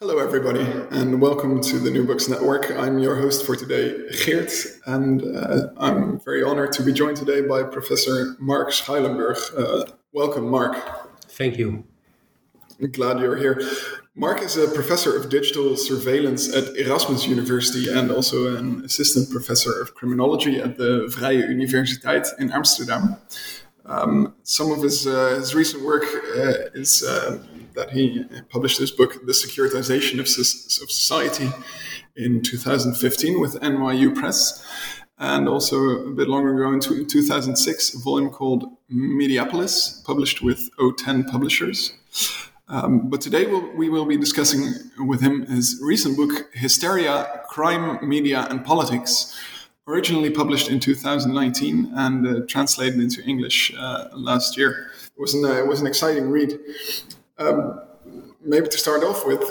Hello, everybody, and welcome to the New Books Network. I'm your host for today, Geert, and uh, I'm very honored to be joined today by Professor Mark Schuilenburg. Uh, welcome, Mark. Thank you. I'm glad you're here. Mark is a professor of digital surveillance at Erasmus University and also an assistant professor of criminology at the Vrije Universiteit in Amsterdam. Um, some of his, uh, his recent work uh, is uh, that he published his book, The Securitization of, of Society, in 2015 with NYU Press. And also a bit longer ago in 2006, a volume called Mediapolis, published with 010 Publishers. Um, but today we'll, we will be discussing with him his recent book, Hysteria, Crime, Media, and Politics, originally published in 2019 and uh, translated into English uh, last year. It was, an, uh, it was an exciting read. Um, maybe to start off with,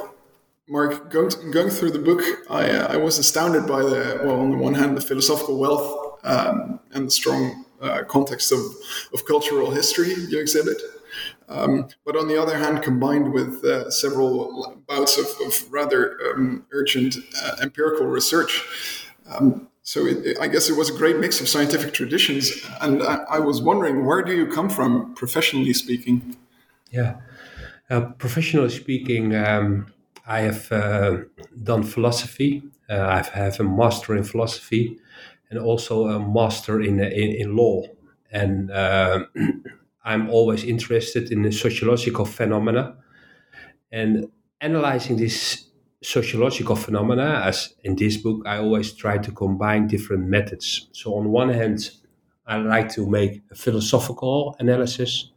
Mark, going, to, going through the book, I, uh, I was astounded by the, well, on the one hand, the philosophical wealth um, and the strong uh, context of, of cultural history you exhibit. Um, but on the other hand, combined with uh, several bouts of, of rather um, urgent uh, empirical research. Um, so it, I guess it was a great mix of scientific traditions. And I, I was wondering, where do you come from, professionally speaking? Yeah. Uh, professionally speaking, um, I have uh, done philosophy. Uh, I have a master in philosophy and also a master in in, in law. And I'm always interested in the sociological phenomena and analyzing these sociological phenomena. As in this book, I always try to combine different methods. So on one hand, I like to make a philosophical analysis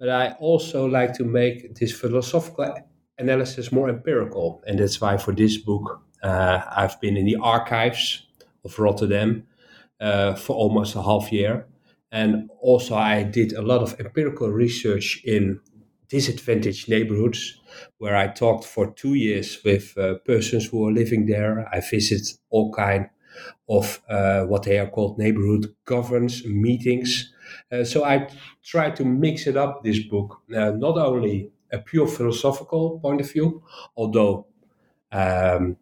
but I also like to make this philosophical analysis more empirical. And that's why for this book, uh, I've been in the archives of Rotterdam uh, for almost a half year. And also, I did a lot of empirical research in disadvantaged neighborhoods where I talked for two years with uh, persons who are living there. I visited all kind of uh, what they are called neighborhood governance meetings uh, so I try to mix it up this book, uh, not only a pure philosophical point of view, although um,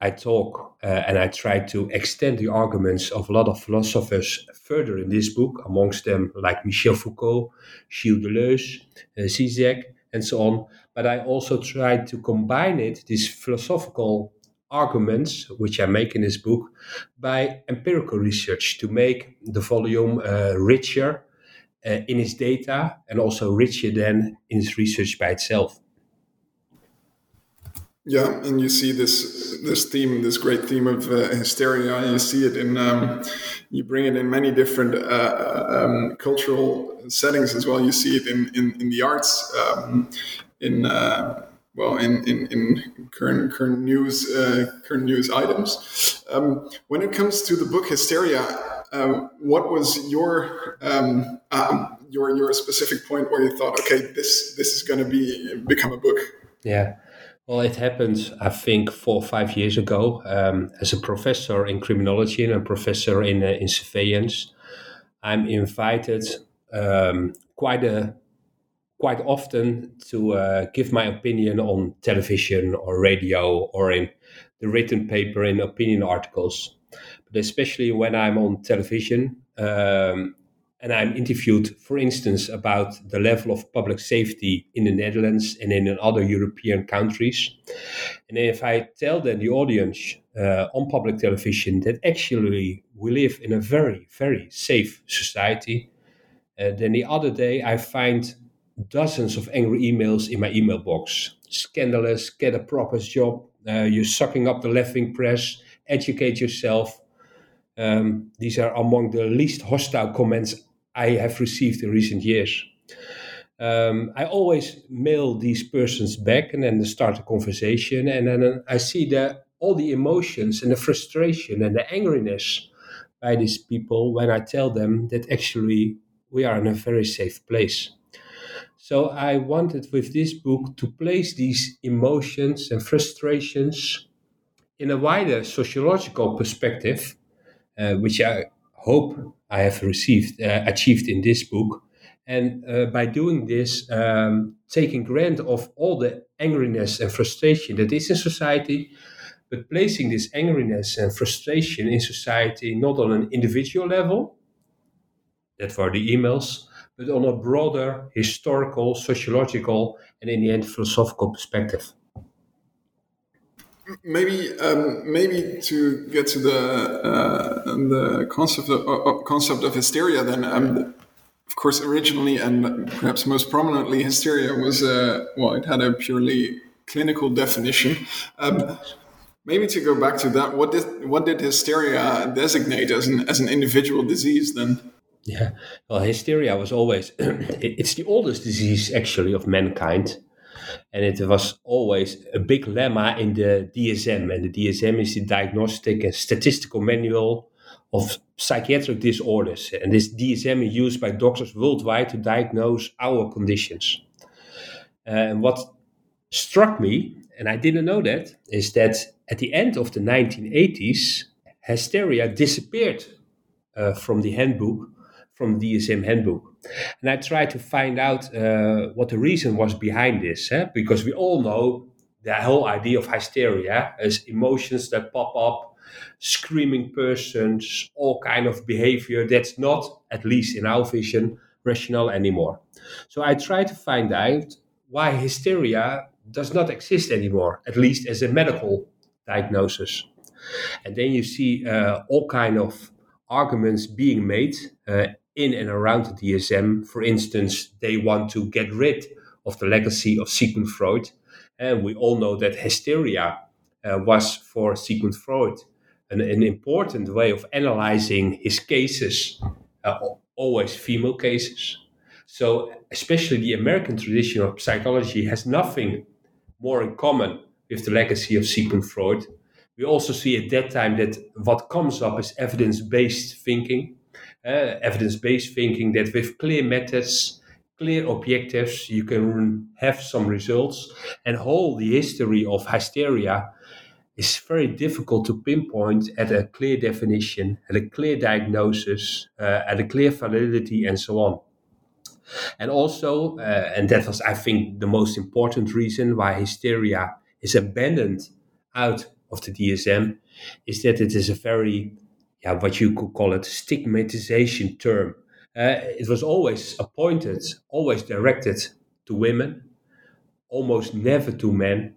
I talk uh, and I try to extend the arguments of a lot of philosophers further in this book, amongst them like Michel Foucault, Gilles Deleuze, uh, Zizek, and so on. But I also try to combine it, this philosophical arguments, which I make in this book, by empirical research to make the volume uh, richer uh, in its data and also richer than in its research by itself. Yeah, and you see this this theme, this great theme of uh, hysteria. You see it in, um, you bring it in many different uh, um, cultural settings as well. You see it in in, in the arts, um, in uh, well in, in, in current current news uh, current news items. Um, when it comes to the book Hysteria, uh, what was your um, um, your your specific point where you thought, okay, this this is going to be become a book? Yeah. Well, it happened, I think, four or five years ago. Um, as a professor in criminology and a professor in uh, in surveillance, I'm invited um, quite a quite often to uh, give my opinion on television or radio or in the written paper in opinion articles. But especially when I'm on television, um, and I'm interviewed, for instance, about the level of public safety in the Netherlands and in other European countries. And if I tell then the audience uh, on public television that actually we live in a very, very safe society, uh, then the other day I find dozens of angry emails in my email box. Scandalous, get a proper job, uh, you're sucking up the left wing press, educate yourself. Um, these are among the least hostile comments I have received in recent years. Um, I always mail these persons back and then start a conversation, and then I see the all the emotions and the frustration and the angriness by these people when I tell them that actually we are in a very safe place. So I wanted with this book to place these emotions and frustrations in a wider sociological perspective, uh, which I hope I have received uh, achieved in this book. And uh, by doing this, um, taking grant of all the angriness and frustration that is in society, but placing this angriness and frustration in society not on an individual level, that were the emails, but on a broader historical, sociological, and in the end philosophical perspective. Maybe um, maybe to get to the uh, the concept of, uh, concept of hysteria then um, of course originally and perhaps most prominently hysteria was uh, well it had a purely clinical definition. Um, maybe to go back to that what did what did hysteria designate as an as an individual disease then yeah well hysteria was always it's the oldest disease actually of mankind and it was always a big lemma in the DSM. And the DSM is the Diagnostic and Statistical Manual of Psychiatric Disorders. And this DSM is used by doctors worldwide to diagnose our conditions. Uh, and what struck me, and I didn't know that, is that at the end of the 1980s, hysteria disappeared uh, from the handbook, from the DSM handbook. And I tried to find out uh, what the reason was behind this, eh? because we all know the whole idea of hysteria as emotions that pop up, screaming persons, all kind of behavior that's not, at least in our vision, rational anymore. So I tried to find out why hysteria does not exist anymore, at least as a medical diagnosis. And then you see uh, all kind of arguments being made uh, in and around the DSM. For instance, they want to get rid of the legacy of Sigmund Freud. And we all know that hysteria uh, was for Sigmund Freud an, an, important way of analyzing his cases, uh, always female cases. So, especially the American tradition of psychology has nothing more in common with the legacy of Sigmund Freud. We also see at that time that what comes up is evidence based thinking uh, evidence-based thinking that with clear methods clear objectives you can have some results. And whole the history of hysteria is very difficult to pinpoint at a clear definition at a clear diagnosis uh, at a clear validity and so on. And also uh, and that was i think the most important reason why hysteria is abandoned out of the dsm is that it is a very yeah, what you could call it stigmatization term. Uh, it was always appointed, always directed to women, almost never to men,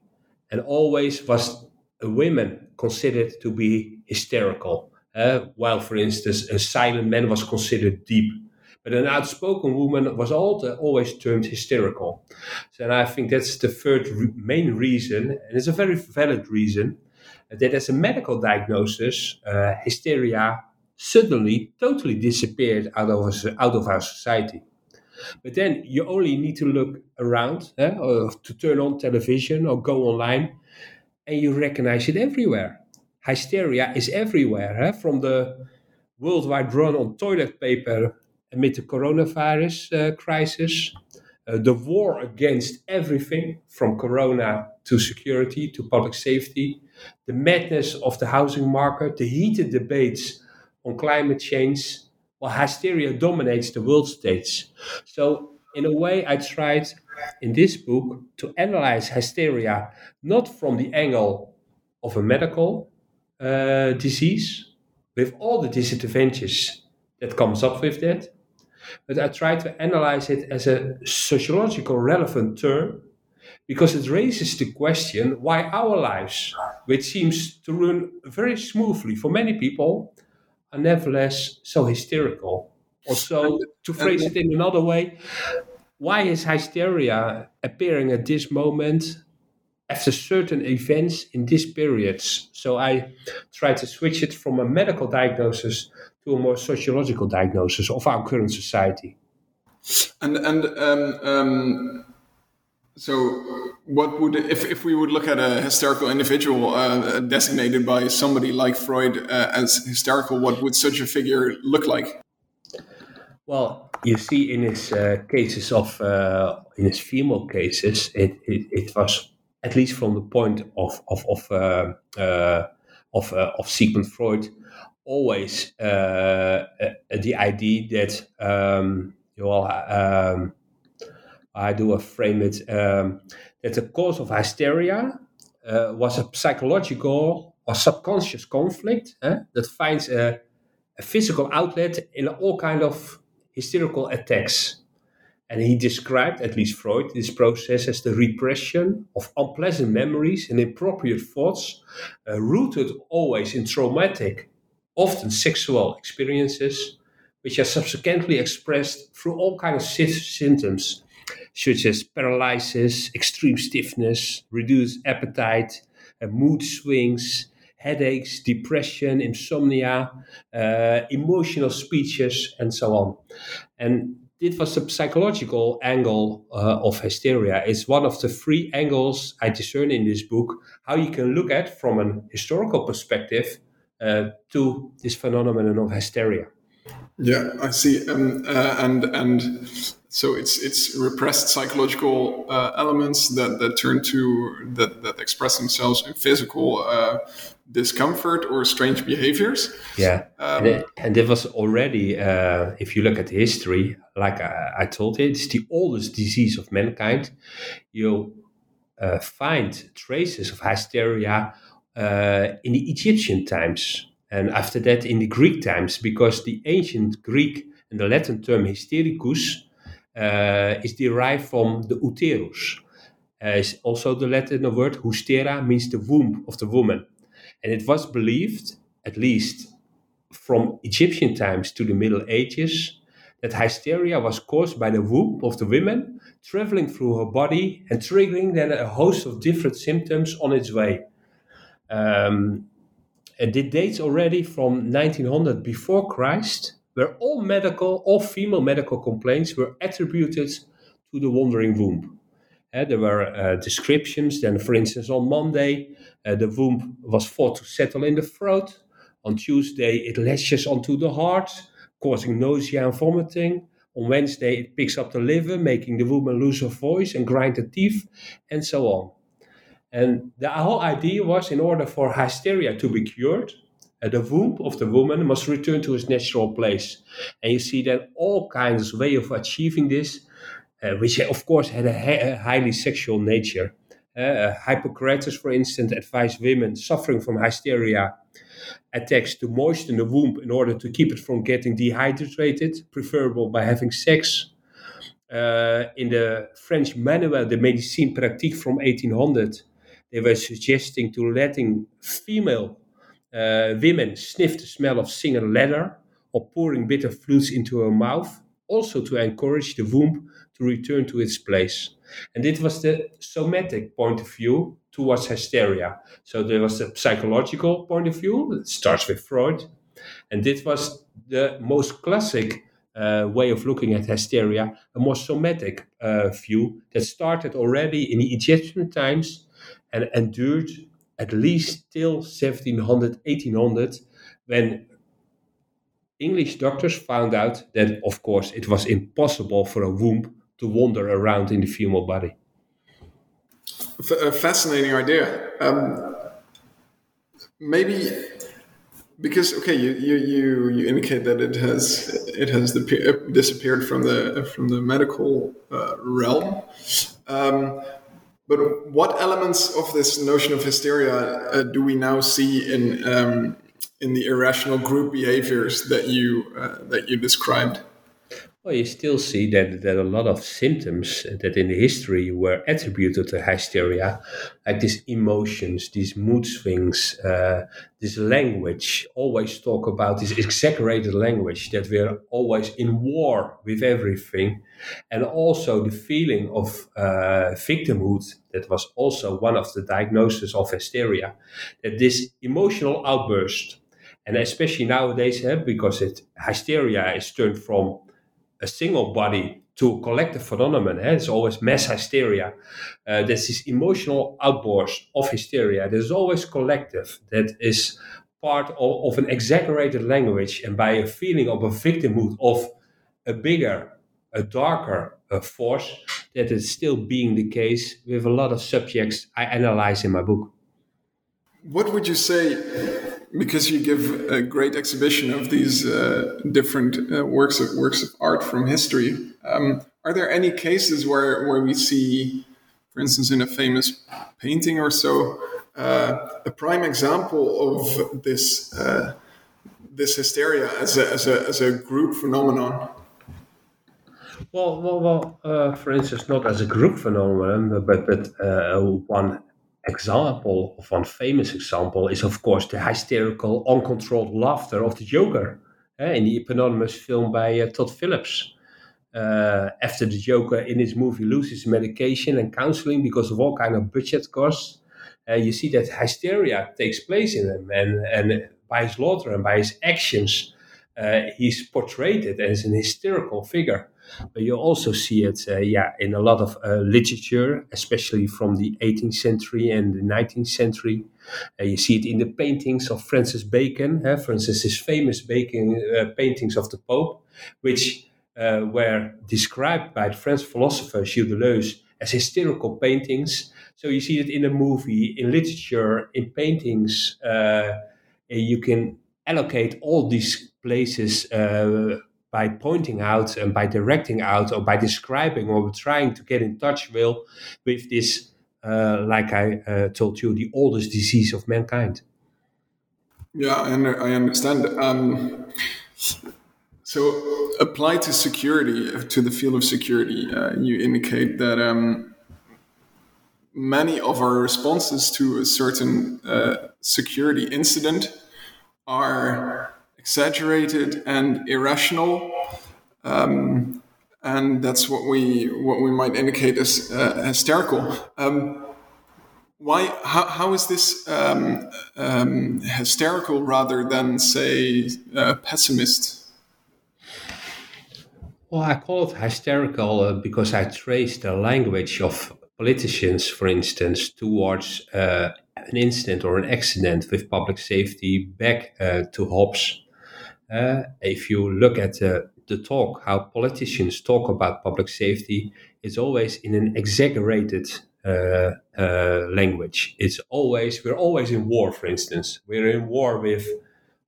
and always was a woman considered to be hysterical. Uh, while, for instance, a silent man was considered deep. But an outspoken woman was always termed hysterical. So, and I think that's the third re- main reason, and it's a very valid reason, that as a medical diagnosis, uh, hysteria suddenly totally disappeared out of, out of our society. But then you only need to look around eh, or to turn on television or go online and you recognize it everywhere. Hysteria is everywhere, eh? from the worldwide run on toilet paper amid the coronavirus uh, crisis, uh, the war against everything from corona to security to public safety, the madness of the housing market, the heated debates on climate change, while hysteria dominates the world stage. So, in a way, I tried in this book to analyze hysteria not from the angle of a medical uh, disease, with all the disadvantages that comes up with that, but I try to analyze it as a sociological relevant term because it raises the question why our lives, which seems to run very smoothly for many people, are nevertheless so hysterical. Or so, to phrase it in another way, why is hysteria appearing at this moment after certain events in these periods? So I try to switch it from a medical diagnosis to a more sociological diagnosis of our current society. And and um, um, so, what would if if we would look at a hysterical individual uh, designated by somebody like Freud uh, as hysterical? What would such a figure look like? Well, you see, in his uh, cases of uh, in his female cases, it, it, it was at least from the point of of of uh, uh, of, of Sigmund Freud always the idea that um, well, um, I do a frame it um, that the cause of hysteria uh, was a psychological or subconscious conflict eh, that finds a, a, physical outlet in all kind of hysterical attacks. And he described, at least Freud, this process as the repression of unpleasant memories and inappropriate thoughts, uh, rooted always in traumatic often sexual experiences, which are subsequently expressed through all kinds of symptoms, such as paralysis, extreme stiffness, reduced appetite, uh, mood swings, headaches, depression, insomnia, uh, emotional speeches, and so on. And it was the psychological angle uh, of hysteria. It's one of the three angles I discern in this book, how you can look at from an historical perspective uh, to this phenomenon of hysteria. Yeah, I see, um, uh, and and so it's it's repressed psychological uh, elements that that turn to that that express themselves in physical uh, discomfort or strange behaviors. Yeah, um, and, it, and it was already, uh, if you look at history, like I, I, told you, it's the oldest disease of mankind. You uh, find traces of hysteria uh, in the Egyptian times, and after that in the Greek times, because the ancient Greek and the Latin term hystericus uh, is derived from the uterus. Uh, also the Latin word hystera means the womb of the woman, and it was believed, at least from Egyptian times to the Middle Ages, that hysteria was caused by the womb of the woman traveling through her body and triggering then a host of different symptoms on its way. Um, and it dates already from 1900 before Christ, where all medical, all female medical complaints were attributed to the wandering womb. Uh, there were uh, descriptions. Then, for instance, on Monday, uh, the womb was thought to settle in the throat. On Tuesday, it lashes onto the heart, causing nausea and vomiting. On Wednesday, it picks up the liver, making the woman lose her voice and grind her teeth, and so on. And the whole idea was in order for hysteria to be cured, the womb of the woman must return to its natural place. And you see that all kinds of way of achieving this, uh, which of course had a, ha- a highly sexual nature. Uh, Hippocrates, for instance, advised women suffering from hysteria attacks to moisten the womb in order to keep it from getting dehydrated, preferable by having sex. Uh, in the French manual de Médecine Pratique from 1800, they were suggesting to letting female uh, women sniff the smell of single leather or pouring bitter fluids into her mouth, also to encourage the womb to return to its place. And it was the somatic point of view towards hysteria. So there was the psychological point of view, it starts with Freud, and this was the most classic uh, way of looking at hysteria, a more somatic uh, view that started already in the Egyptian times and endured at least till 1700, 1800, when English doctors found out that, of course, it was impossible for a womb to wander around in the female body. a fascinating idea. Um, maybe because okay, you, you you you indicate that it has it has disappeared from the from the medical uh, realm. Um, but what elements of this notion of hysteria uh, do we now see in um, in the irrational group behaviors that you uh, that you described? Well, you still see that, that a lot of symptoms that in the history were attributed to hysteria, like these emotions, these mood swings, uh, this language, always talk about this exaggerated language that we're always in war with everything, and also the feeling of uh, victimhood that was also one of the diagnoses of hysteria, that this emotional outburst, and especially nowadays, because it, hysteria is turned from a single body to a collective phenomenon. Eh? It's always mass hysteria. Uh, there's this emotional outburst of hysteria that is always collective, that is part of, of, an exaggerated language and by a feeling of a victimhood of a bigger, a darker uh, force, that is still being the case with a lot of subjects I analyze in my book. What would you say because you give a great exhibition of these uh, different uh, works of works of art from history. Um, are there any cases where where we see, for instance, in a famous painting or so, uh, a prime example of this uh, this hysteria as a, as a as a group phenomenon? Well, well, well. Uh, for instance, not as a group phenomenon, but but uh, one example, of one famous example, is of course the hysterical, uncontrolled laughter of the Joker eh, in the eponymous film by uh, Todd Phillips. Uh, after the Joker in his movie loses medication and counseling because of all kind of budget costs, uh, you see that hysteria takes place in him, and and by his laughter and by his actions, uh, he's portrayed as an hysterical figure. But you also see it, uh, yeah, in a lot of uh, literature, especially from the 18th century and the 19th century. Uh, you see it in the paintings of Francis Bacon, for instance, his famous Bacon uh, paintings of the Pope, which uh, were described by the French philosopher Gilles Deleuze as hysterical paintings. So you see it in a movie, in literature, in paintings. Uh, you can allocate all these places by pointing out and by directing out or by describing or trying to get in touch with, with this, uh, like I uh, told you, the oldest disease of mankind. Yeah, and I understand. Um, so, applied to security, to the field of security, uh, you indicate that um, many of our responses to a certain uh, security incident are exaggerated and irrational. Um, and that's what we what we might indicate as uh, hysterical. Um, why? How, how is this um, um hysterical rather than say uh, pessimist? Well, I call it hysterical uh, because I trace the language of politicians, for instance, towards uh, an incident or an accident with public safety back uh, to Hobbes uh, if you look at the, the talk, how politicians talk about public safety, it's always in an exaggerated uh, uh, language. It's always, we're always in war, for instance. We're in war with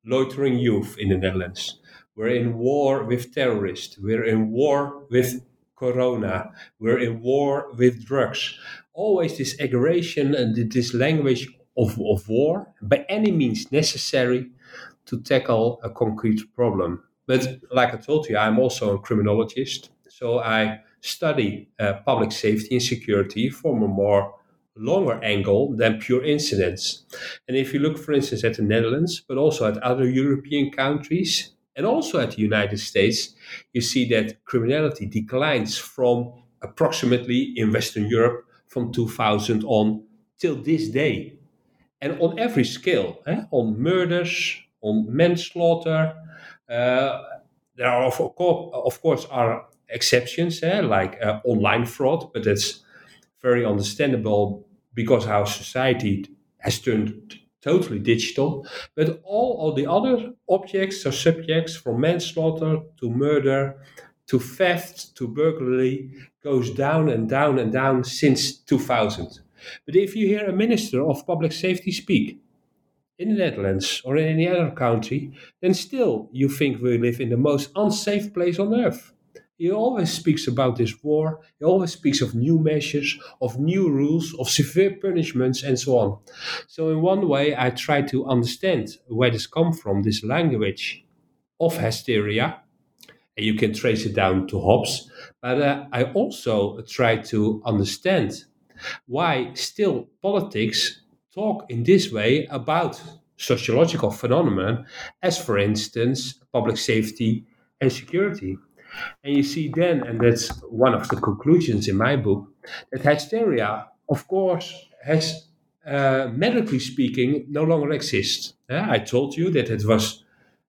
loitering youth in the Netherlands. We're in war with terrorists. We're in war with corona. We're in war with drugs. Always this aggravation and this language of, of war, by any means necessary, to tackle a concrete problem. But like I told you, I'm also a criminologist. So I study uh, public safety and security from a more longer angle than pure incidents. And if you look, for instance, at the Netherlands, but also at other European countries, and also at the United States, you see that criminality declines from approximately in Western Europe from 2000 on till this day. And on every scale, eh, on murders, on manslaughter. Uh, there are of of course are exceptions, eh, like uh, online fraud, but that's very understandable because our society has turned totally digital. But all of the other objects or subjects, from manslaughter to murder to theft to burglary, goes down and down and down since 2000. But if you hear a minister of public safety speak, in the Netherlands or in any other country, then still you think we live in the most unsafe place on earth. He always speaks about this war, he always speaks of new measures, of new rules, of severe punishments, and so on. So, in one way, I try to understand where this comes from, this language of hysteria. and you can trace it down to Hobbes. But uh, I also try to understand why still politics talk in this way about sociological phenomena, as for instance, public safety and security. And you see then, and that's one of the conclusions in my book, that hysteria, of course, has uh, medically speaking no longer exists. Uh, I told you that it was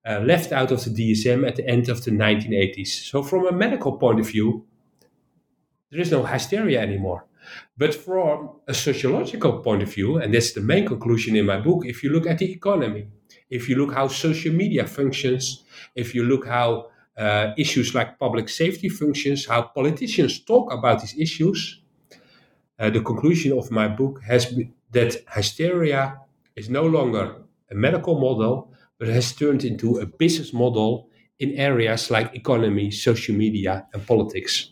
uh, left out of the DSM at the end of the 1980s. So, from a medical point of view, there is no hysteria anymore. But from a sociological point of view, and that's the main conclusion in my book, if you look at the economy, if you look how social media functions, if you look how uh, issues like public safety functions, how politicians talk about these issues, uh, the conclusion of my book has been that hysteria is no longer a medical model, but has turned into a business model in areas like economy, social media, and politics.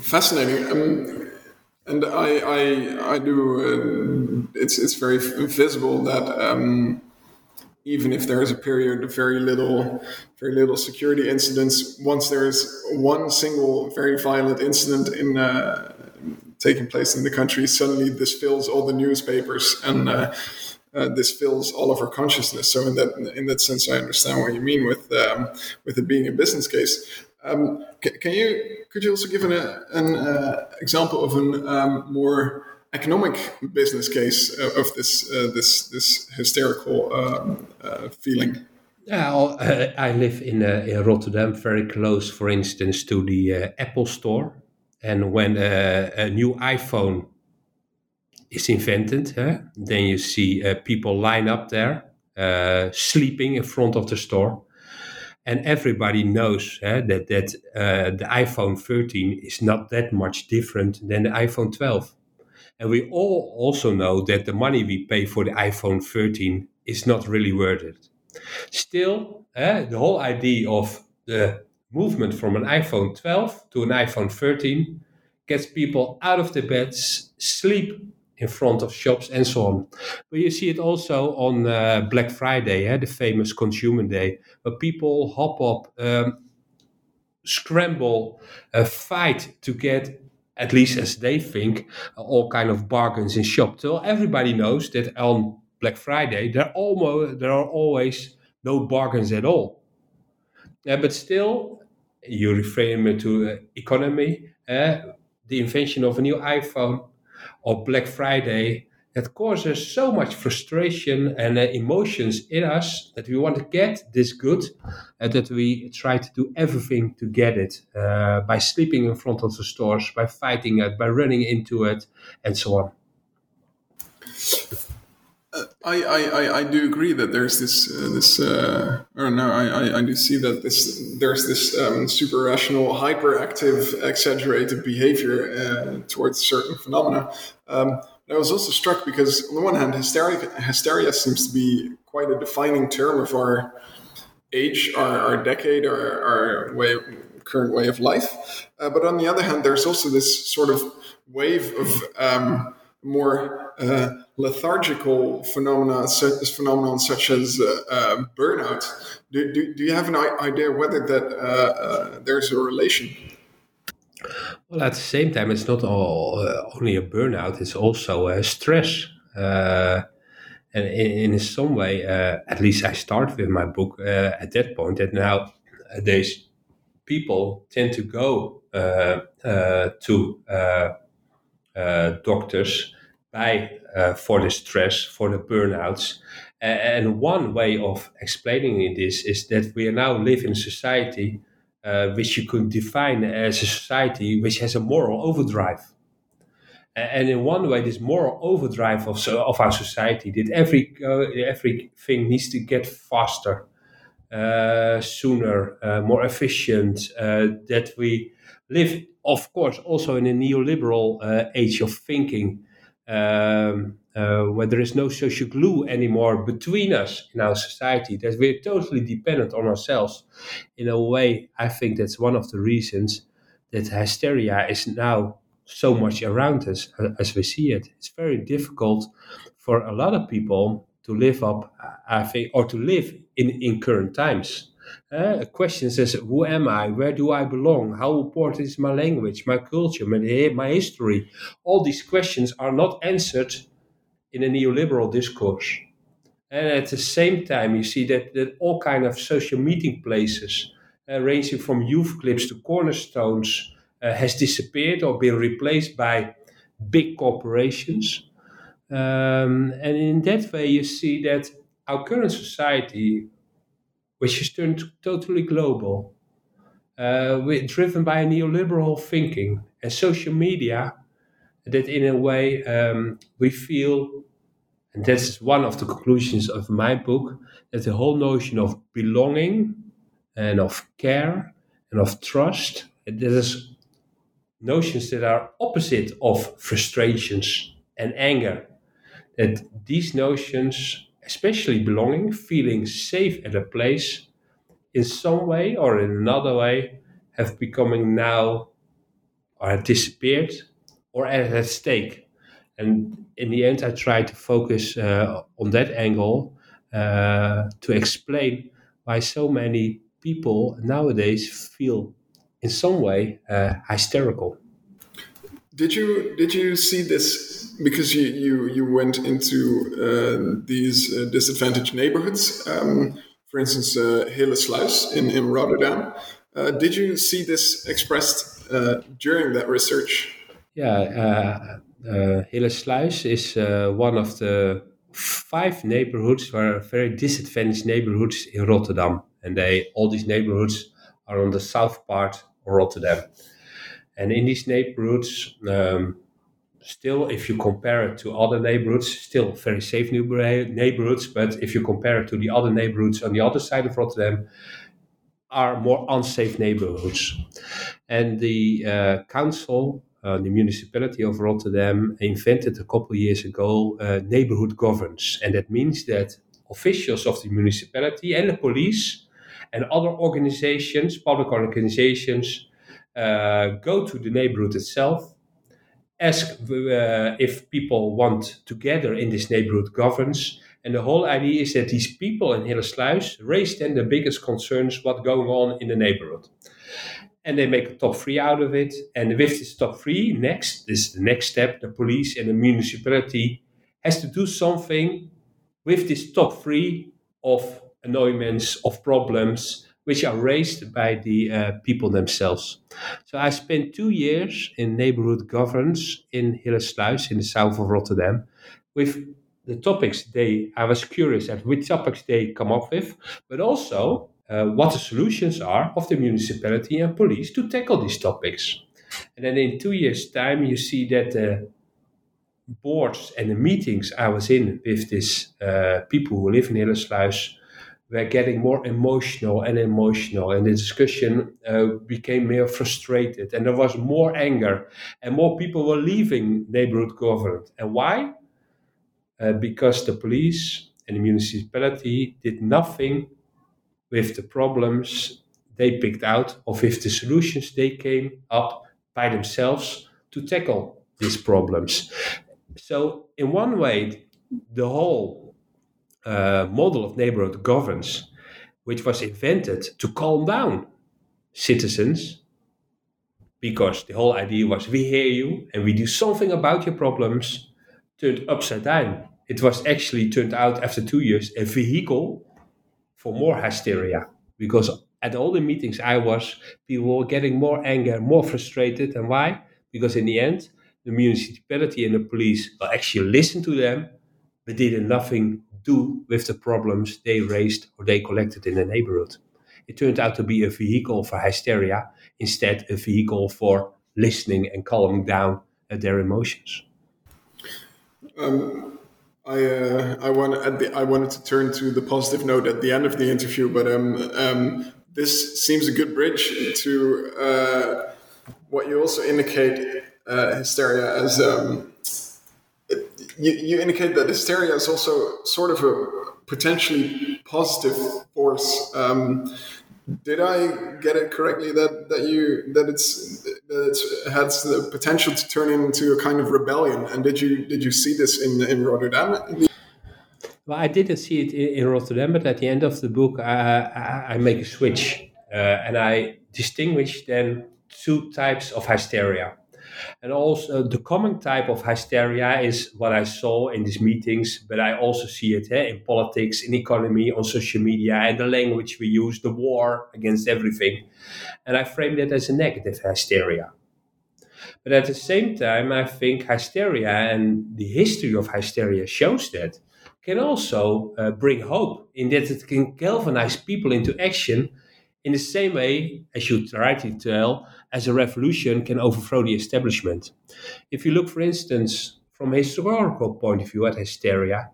Fascinating. Um, and I, I, I do. Uh, it's it's very visible that um, even if there is a period of very little, very little security incidents, once there is one single very violent incident in uh, taking place in the country, suddenly this fills all the newspapers and. Uh, uh, this fills all of our consciousness. So in that in that sense, I understand what you mean with um, with it being a business case. Um, can, you could you also give an, an uh, example of a um, more economic business case of this uh, this this hysterical um, uh, feeling? Yeah, uh, I live in, uh, in Rotterdam, very close, for instance, to the uh, Apple Store. And when a new iPhone is invented, then you see people line up there, sleeping in front of the store and everybody knows eh, that that uh, the iPhone 13 is not that much different than the iPhone 12. And we all also know that the money we pay for the iPhone 13 is not really worth it. Still, eh, the whole idea of the movement from an iPhone 12 to an iPhone 13 gets people out of the beds, sleep in front of shops and so on. But you see it also on uh, Black Friday, eh, the famous consumer day, where people hop up, um, scramble, uh, fight to get, at least as they think, uh, all kind of bargains in shop. So everybody knows that on Black Friday there almost there are always no bargains at all. Yeah, but still, you refer to uh, economy, uh, the invention of a new iPhone or Black Friday that causes so much frustration and uh, emotions in us that we want to get this good and that we try to do everything to get it uh, by sleeping in front of the stores, by fighting it, by running into it, and so on. I, I, I do agree that there's this uh, this uh, or no I, I do see that this there's this um, super rational hyperactive exaggerated behavior uh, towards certain phenomena. Um, I was also struck because on the one hand hysteria hysteria seems to be quite a defining term of our age, our, our decade, our, our way current way of life. Uh, but on the other hand, there's also this sort of wave of um, more uh, lethargical phenomena, such, phenomenon such as uh, uh, burnout. Do, do, do, you have an idea whether that uh, uh, there's a relation? Well, at the same time, it's not all, uh, only a burnout; it's also a stress. and in, in, some way, at least I start with my book at that point. That nowadays people tend to go to doctors by uh, for the stress, for the burnouts. And one way of explaining this is that we now live in a society uh, which you could define as a society which has a moral overdrive. And in one way, this moral overdrive of, of our society that every uh, everything needs to get faster. Sooner, more efficient, that we live, of course, also in a neoliberal age of thinking. Um, uh, where there is no social glue anymore between us in our society, that we're totally dependent on ourselves. In a way, I think that's one of the reasons that hysteria is now so much around us as we see it. It's very difficult for a lot of people to live up, I think, or to live in, in current times. Uh, a question says, Who am I? Where do I belong? How important is my language, my culture, my, my history? All these questions are not answered in a neoliberal discourse. And at the same time, you see that, that all kind of social meeting places, uh, ranging from youth clips to cornerstones, uh, has disappeared or been replaced by big corporations. Um, and in that way, you see that our current society, which is turned totally global, uh, we're driven by neoliberal thinking and social media, that in a way um, we feel, and that's one of the conclusions of my book, that the whole notion of belonging and of care and of trust, that is notions that are opposite of frustrations and anger. That these notions, especially belonging, feeling safe at a place, in some way or in another way, have becoming now or have disappeared or at stake. And in the end, I try to focus uh, on that angle uh, to explain why so many people nowadays feel in some way uh, hysterical. Did you did you see this because you you, you went into uh, these uh, disadvantaged neighborhoods? Um, for instance, uh, Hillesluis in in Rotterdam. Uh, did you see this expressed during that research? Yeah, uh, Hillesluis is uh, one of the five neighborhoods were very disadvantaged neighborhoods in Rotterdam, and they all these neighborhoods are on the south part of Rotterdam. And in these neighborhoods, um, still, if you compare it to other neighborhoods, still very safe neighborhoods. But if you compare it to the other neighborhoods on the other side of Rotterdam, are more unsafe neighborhoods. And the uh, council, uh, the municipality of Rotterdam, invented a couple of years ago uh, neighborhood governance. And that means that officials of the municipality and the police and other organizations, public organizations, uh, go to the neighborhood itself, ask uh, if people want to gather in this neighborhood governance. And the whole idea is that these people in Hillesluis raise then the biggest concerns what going on in the neighborhood. And they make a top three out of it. And with this top three, next, this is the next step, the police and the municipality has to do something with this top three of annoyance, of problems, which are raised by the uh, people themselves. So I spent two years in neighborhood governance in Hillesluis in the south of Rotterdam with the topics they, I was curious at which topics they come up with, but also uh, what the solutions are of the municipality and police to tackle these topics. And then in two years' time, you see that the boards and the meetings I was in with these uh, people who live in Hillesluis were getting more emotional and emotional, and the discussion uh, became more frustrated, and there was more anger, and more people were leaving neighborhood government. And why? Uh, because the police and the municipality did nothing with the problems they picked out or with the solutions they came up by themselves to tackle these problems. So, in one way, the whole uh, model of neighborhood governance, which was invented to calm down citizens, because the whole idea was we hear you and we do something about your problems, turned upside down. It was actually turned out after two years a vehicle for more hysteria because at all the meetings I was, people were getting more anger, more frustrated. And why? Because in the end, the municipality and the police will actually listen to them, but did nothing do with the problems they raised or they collected in the neighborhood. It turned out to be a vehicle for hysteria instead a vehicle for listening and calming down uh, their emotions. Um, I uh, I want the I wanted to turn to the positive note at the end of the interview, but um, um, this seems a good bridge to uh, what you also indicate uh, hysteria as um, you, you indicate that hysteria is also sort of a potentially positive force. Um, did I get it correctly that, that you that it's that it has the potential to turn into a kind of rebellion? And did you did you see this in in Rotterdam? Well, I didn't see it in, in Rotterdam, but at the end of the book, I, I, I make a switch uh, and I distinguish then two types of hysteria. And also, the common type of hysteria is what I saw in these meetings, but I also see it eh, in politics, in economy, on social media, and the language we use, the war against everything. And I frame that as a negative hysteria. But at the same time, I think hysteria and the history of hysteria shows that can also uh, bring hope in that it can galvanize people into action in the same way as you rightly tell as a revolution can overthrow the establishment. If you look, for instance, from a historical point of view at hysteria,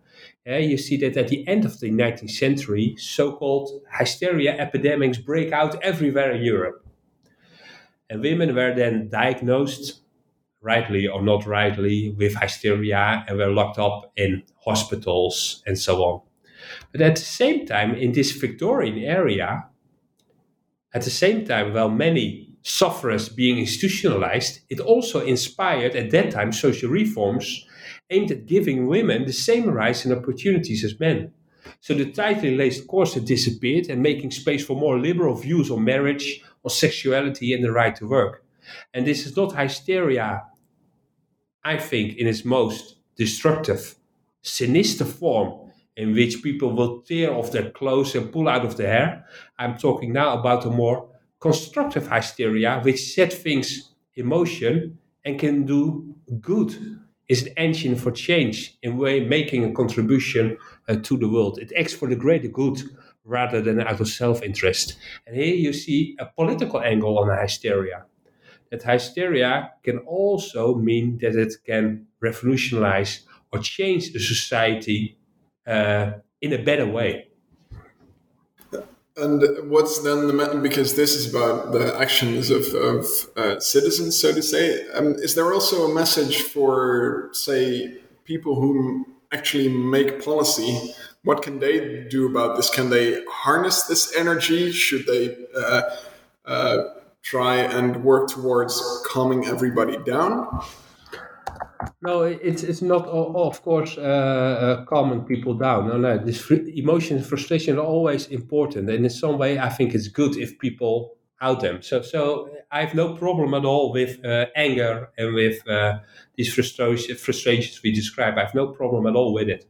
uh, you see that at the end of the 19th century, so called hysteria epidemics break out everywhere in Europe. And women were then diagnosed, rightly or not rightly, with hysteria and were locked up in hospitals and so on. But at the same time, in this Victorian area, at the same time, while many sufferers being institutionalized, it also inspired at that time social reforms aimed at giving women the same rights and opportunities as men. So the tightly laced corset disappeared and making space for more liberal views on marriage, on sexuality, and the right to work. And this is not hysteria, I think, in its most destructive, sinister form, in which people will tear off their clothes and pull out of the hair. I'm talking now about a more constructive hysteria, which set things in motion and can do good. Is an engine for change in way making a contribution uh, to the world. It acts for the greater good rather than out of self-interest. And here you see a political angle on hysteria. That hysteria can also mean that it can revolutionize or change the society uh, in a better way. And what's then the matter? because this is about the actions of, of uh, citizens, so to say. Um, is there also a message for, say, people who actually make policy? What can they do about this? Can they harness this energy? Should they uh, uh, try and work towards calming everybody down? No, it's it's not of course uh, uh, calming people down. No, no. This fr- emotion and frustration are always important, and in some way, I think it's good if people out them. So, so I have no problem at all with uh, anger and with uh, these frustration, frustrations we describe. I have no problem at all with it.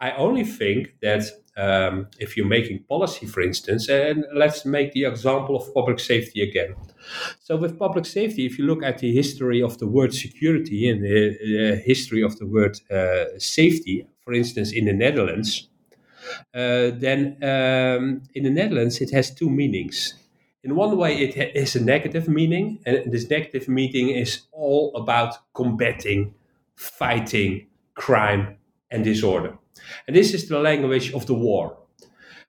I only think that um, if you're making policy, for instance, and let's make the example of public safety again. So, with public safety, if you look at the history of the word security and the, the history of the word uh, safety, for instance, in the Netherlands, uh, then um, in the Netherlands it has two meanings. In one way, it ha- is a negative meaning, and this negative meaning is all about combating, fighting crime and disorder. And this is the language of the war.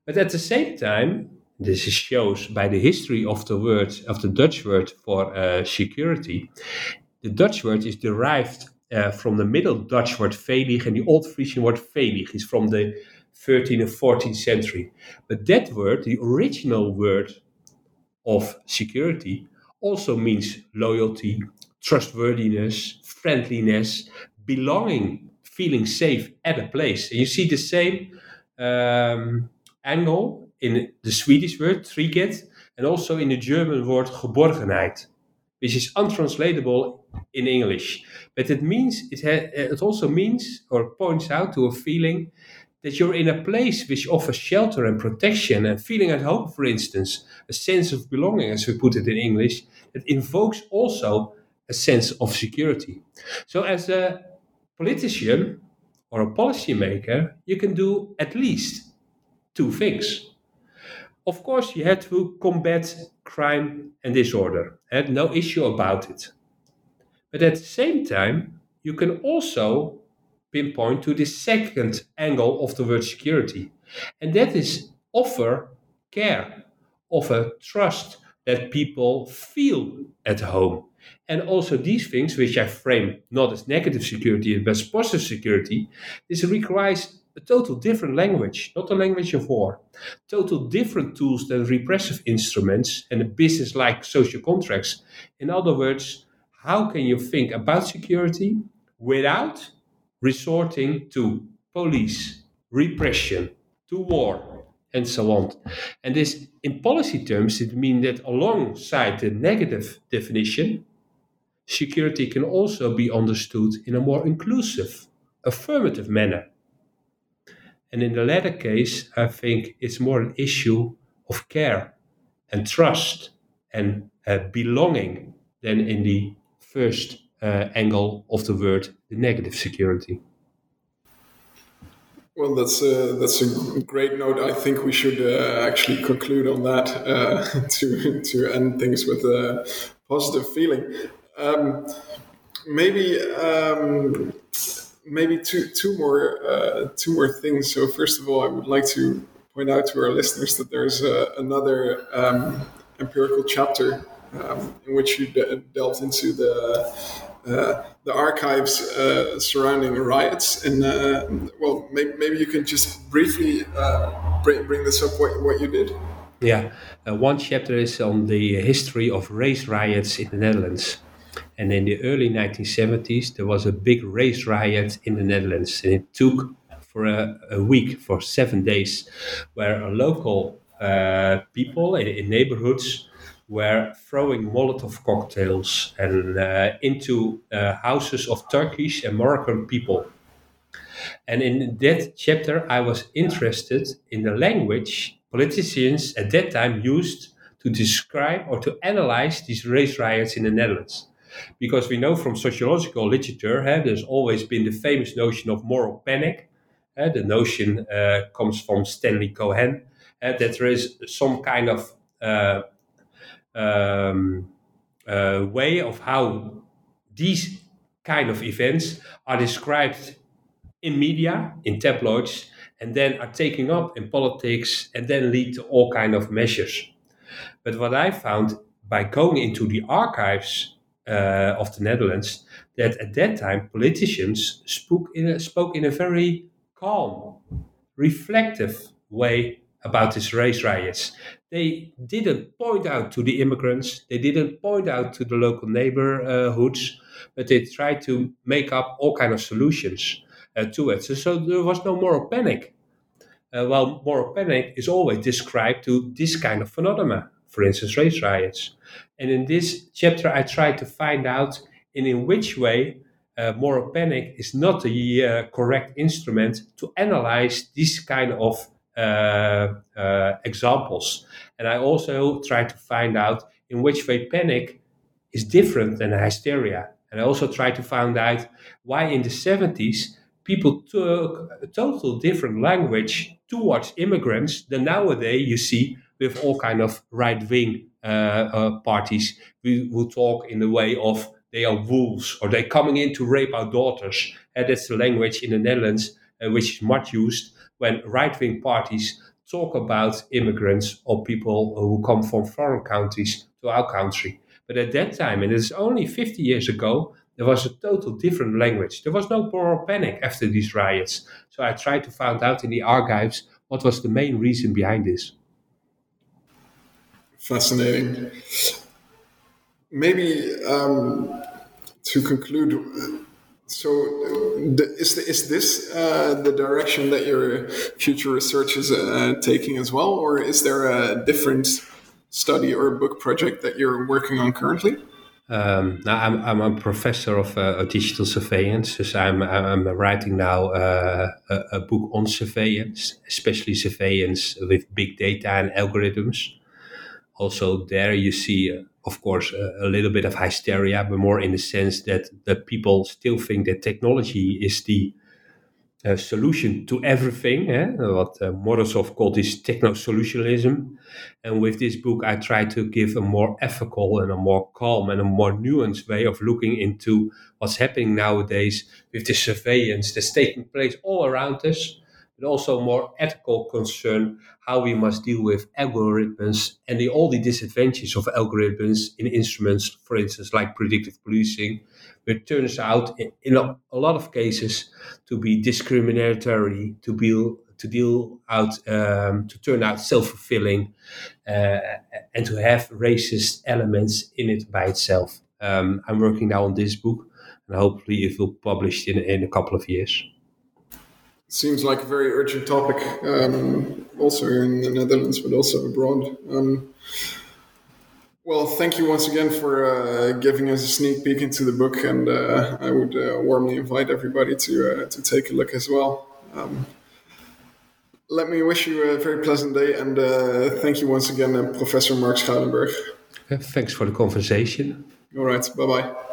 But at the same time, this shows by the history of the word of the Dutch word for uh, security. The Dutch word is derived uh, from the Middle Dutch word veilig, and the Old Frisian word veilig is from the 13th and 14th century. But that word, the original word of security, also means loyalty, trustworthiness, friendliness, belonging feeling safe at a place. And you see the same um, angle in the Swedish word trygghet and also in the German word geborgenheit, which is untranslatable in English. But it means it, ha- it also means or points out to a feeling that you're in a place which offers shelter and protection and feeling at home, for instance, a sense of belonging, as we put it in English, that invokes also a sense of security. So, as a politician or a policymaker, you can do at least two things. Of course, you have to combat crime and disorder, and no issue about it. But at the same time, you can also pinpoint to the second angle of the word security. And that is offer care, offer trust that people feel at home. And also these things, which I frame not as negative security, but as positive security, this requires a total different language, not a language of war. Total different tools than repressive instruments and a business like social contracts. In other words, how can you think about security without resorting to police, repression, to war, and so on. And this, in policy terms, it means that alongside the negative definition, security can also be understood in a more inclusive, affirmative manner. And in the latter case, I think it's more an issue of care and trust and uh, belonging than in the first uh, angle of the word, the negative security. Well, that's a, that's a great note. I think we should uh, actually conclude on that uh, to to end things with a positive feeling. Um, maybe um, maybe two two more uh, two more things. So first of all, I would like to point out to our listeners that there's uh, another um, empirical chapter um, in which you de- delved into the uh, the archives uh, surrounding riots. And uh, well, maybe, maybe, you can just briefly bring, bring this up what, what you did. Yeah, one chapter is on the history of race riots in the Netherlands. And in the early 1970s, there was a big race riot in the Netherlands, and it took for a, a week, for seven days, where local uh, people in, in, neighborhoods were throwing Molotov cocktails and uh, into uh, houses of Turkish and Moroccan people. And in that chapter, I was interested in the language politicians at that time used to describe or to analyze these race riots in the Netherlands. Because we know from sociological literature, eh, there's always been the famous notion of moral panic. Eh, the notion uh, comes from Stanley Cohen, eh, that there is some kind of uh, um, uh, way of how these kind of events are described in media, in tabloids, and then are taken up in politics and then lead to all kind of measures. But what I found by going into the archives uh, of the Netherlands, that at that time politicians spoke in a, spoke in a very calm, reflective way about these race riots. They didn't point out to the immigrants, they didn't point out to the local neighborhoods, but they tried to make up all kind of solutions uh, to it. So, so, there was no moral panic. Uh, well, moral panic is always described to this kind of phenomena, for instance, race riots. And in this chapter, I try to find out in, in which way uh, moral panic is not the uh, correct instrument to analyze this kind of uh, uh, examples. And I also try to find out in which way panic is different than hysteria. And I also try to find out why in the 70s people took a total different language towards immigrants than nowadays you see with all kind of right-wing uh, uh, parties we who talk in the way of they are wolves or they're coming in to rape our daughters. And that's the language in the Netherlands uh, which is much used when right wing parties talk about immigrants or people who come from foreign countries to our country. But at that time, and it's only 50 years ago, there was a total different language. There was no moral panic after these riots. So I tried to find out in the archives what was the main reason behind this. Fascinating. Maybe um, to conclude, so, is, the, is this uh, the direction that your future research is uh, taking as well, or is there a different study or book project that you're working on currently? Um, now I'm, I'm a professor of, uh, digital surveillance, so I'm, I'm writing now uh, a, a, book on surveillance, especially surveillance with big data and algorithms. Also, there you see uh, of course, a, a, little bit of hysteria, but more in the sense that the people still think that technology is the uh, solution to everything, eh? what uh, Morozov called this techno-solutionism. And with this book, I try to give a more ethical and a more calm and a more nuanced way of looking into what's happening nowadays with the surveillance that's taking place all around us, but also more ethical concern how we must deal with algorithms and the, all the disadvantages of algorithms in instruments, for instance, like predictive policing, which turns out in, a, a, lot of cases to be discriminatory, to be to deal out, um, to turn out self-fulfilling, uh, and to have racist elements in it by itself. Um, I'm working now on this book, and hopefully it will be published in in a couple of years seems like a very urgent topic, um, also in the Netherlands, but also abroad. Um, well, thank you once again for uh, giving us a sneak peek into the book, and uh, I would uh, warmly invite everybody to uh, to take a look as well. Um, let me wish you a very pleasant day, and uh, thank you once again, uh, Professor Marc Schuilenburg. Thanks for the conversation. All right, bye bye.